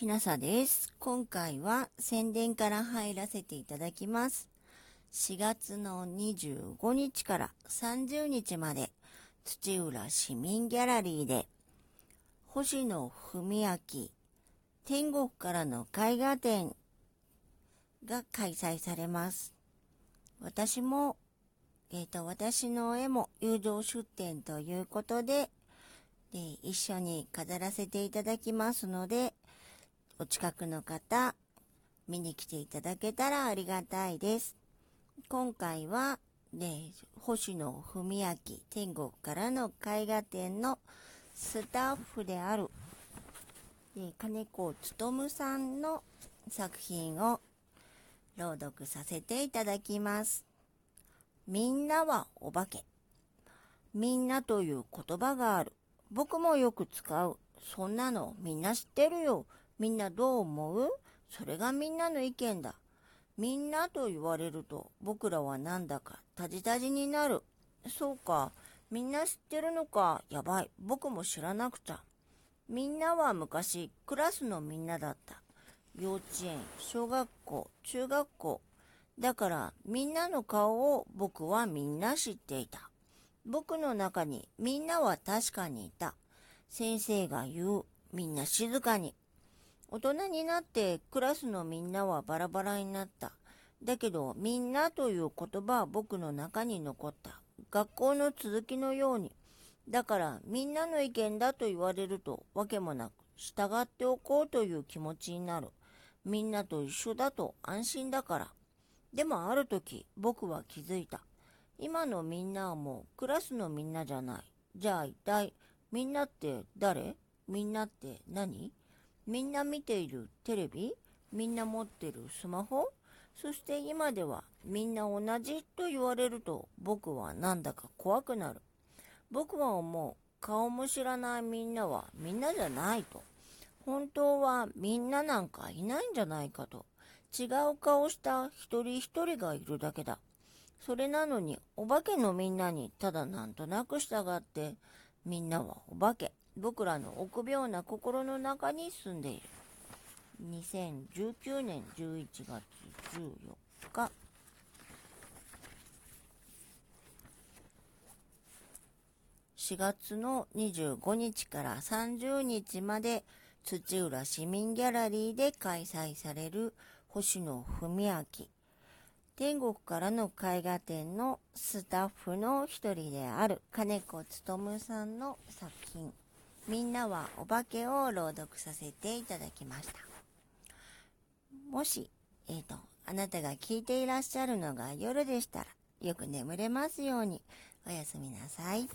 きなさです。今回は宣伝から入らせていただきます。4月の25日から30日まで土浦市民ギャラリーで星野文明天国からの絵画展が開催されます。私も、えっ、ー、と、私の絵も友情出展ということで、で一緒に飾らせていただきますので、お近くの方、見に来ていただけたらありがたいです。今回は、ね、星野文明天国からの絵画展のスタッフである、金子勉さんの作品を朗読させていただきます。みんなはお化け。みんなという言葉がある。僕もよく使う。そんなのみんな知ってるよ。みんなどう思う？それがみんなの意見だ。みんなと言われると僕らはなんだかタジタジになる。そうか。みんな知ってるのか。やばい。僕も知らなくちゃ。みんなは昔クラスのみんなだった。幼稚園、小学校、中学校。だからみんなの顔を僕はみんな知っていた。僕の中にみんなは確かにいた。先生が言う。みんな静かに。大人になってクラスのみんなはバラバラになった。だけど、みんなという言葉は僕の中に残った。学校の続きのように。だから、みんなの意見だと言われると、わけもなく、従っておこうという気持ちになる。みんなと一緒だと安心だから。でもある時、僕は気づいた。今のみんなはもうクラスのみんなじゃない。じゃあ一体、みんなって誰？みんなって何？みんな見ているテレビ？みんな持ってるスマホ？そして今ではみんな同じと言われると僕はなんだか怖くなる。僕は思う。顔も知らないみんなはみんなじゃないと。本当はみんななんかいないんじゃないかと。違う顔した一人一人がいるだけだ。それなのにお化けのみんなにただなんとなく従ってみんなはお化け。僕らの臆病な心の中に住んでいる。2019年11月14日。4月の25日から30日まで土浦市民ギャラリーで開催される星野文明天国からの絵画展のスタッフの一人である金子勉さんの作品みんなはお化けを朗読させていただきました。もし、えっ、ー、と、あなたが聞いていらっしゃるのが夜でしたら、よく眠れますように、おやすみなさい。